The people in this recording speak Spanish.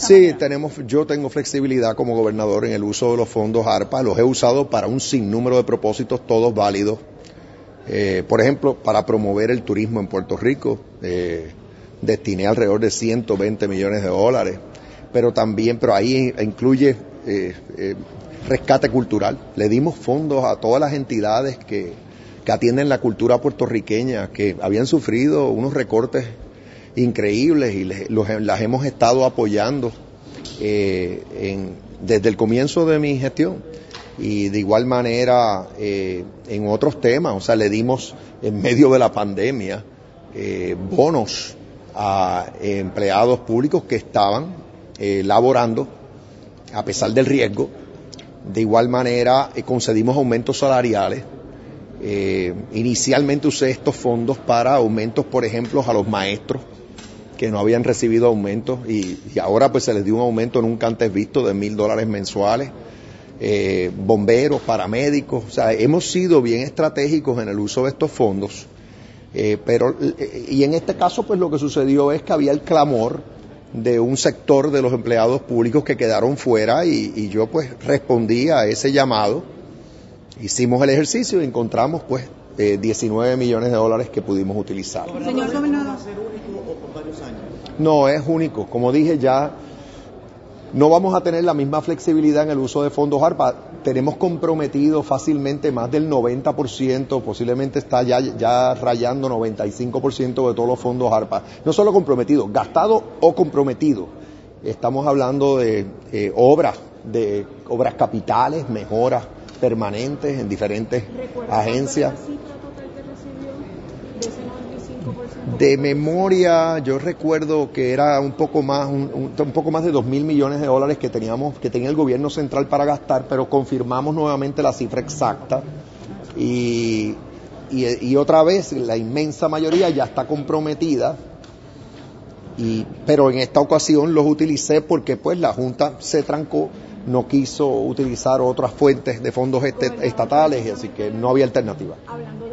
esta Sí, manera? tenemos, yo tengo flexibilidad como gobernador en el uso de los fondos ARPA. Los he usado para un sinnúmero de propósitos, todos válidos. Eh, por ejemplo, para promover el turismo en Puerto Rico, eh, destiné alrededor de 120 millones de dólares. Pero también, pero ahí incluye eh, eh, rescate cultural. Le dimos fondos a todas las entidades que, que atienden la cultura puertorriqueña, que habían sufrido unos recortes increíbles y les- los- las hemos estado apoyando eh, en- desde el comienzo de mi gestión. Y de igual manera eh, en otros temas, o sea, le dimos en medio de la pandemia eh, bonos a empleados públicos que estaban laborando a pesar del riesgo. De igual manera concedimos aumentos salariales. Inicialmente usé estos fondos para aumentos, por ejemplo, a los maestros que no habían recibido aumentos y, ahora pues se les dio un aumento nunca antes visto de mil dólares mensuales. Eh, bomberos, paramédicos, o sea, hemos sido bien estratégicos en el uso de estos fondos, eh, pero eh, y en este caso pues lo que sucedió es que había el clamor de un sector de los empleados públicos que quedaron fuera y, y yo pues respondí a ese llamado, hicimos el ejercicio y encontramos pues eh, 19 millones de dólares que pudimos utilizar. Señor gobernador, No, es único. Como dije ya, no vamos a tener la misma flexibilidad en el uso de fondos ARPA. Tenemos comprometido fácilmente más del 90%, posiblemente está ya, ya rayando 95% de todos los fondos ARPA. No solo comprometido, gastado o comprometido. Estamos hablando de eh, obras, de obras capitales, mejoras permanentes en diferentes agencias. De memoria, yo recuerdo que era un poco más, un, poco más de dos mil millones de dólares que teníamos, que tenía el gobierno central para gastar, pero confirmamos nuevamente la cifra exacta y, y, otra vez la inmensa mayoría ya está comprometida. Y, pero en esta ocasión los utilicé porque pues la Junta se trancó, no quiso utilizar otras fuentes de fondos este- estatales, así que no había alternativa. hablando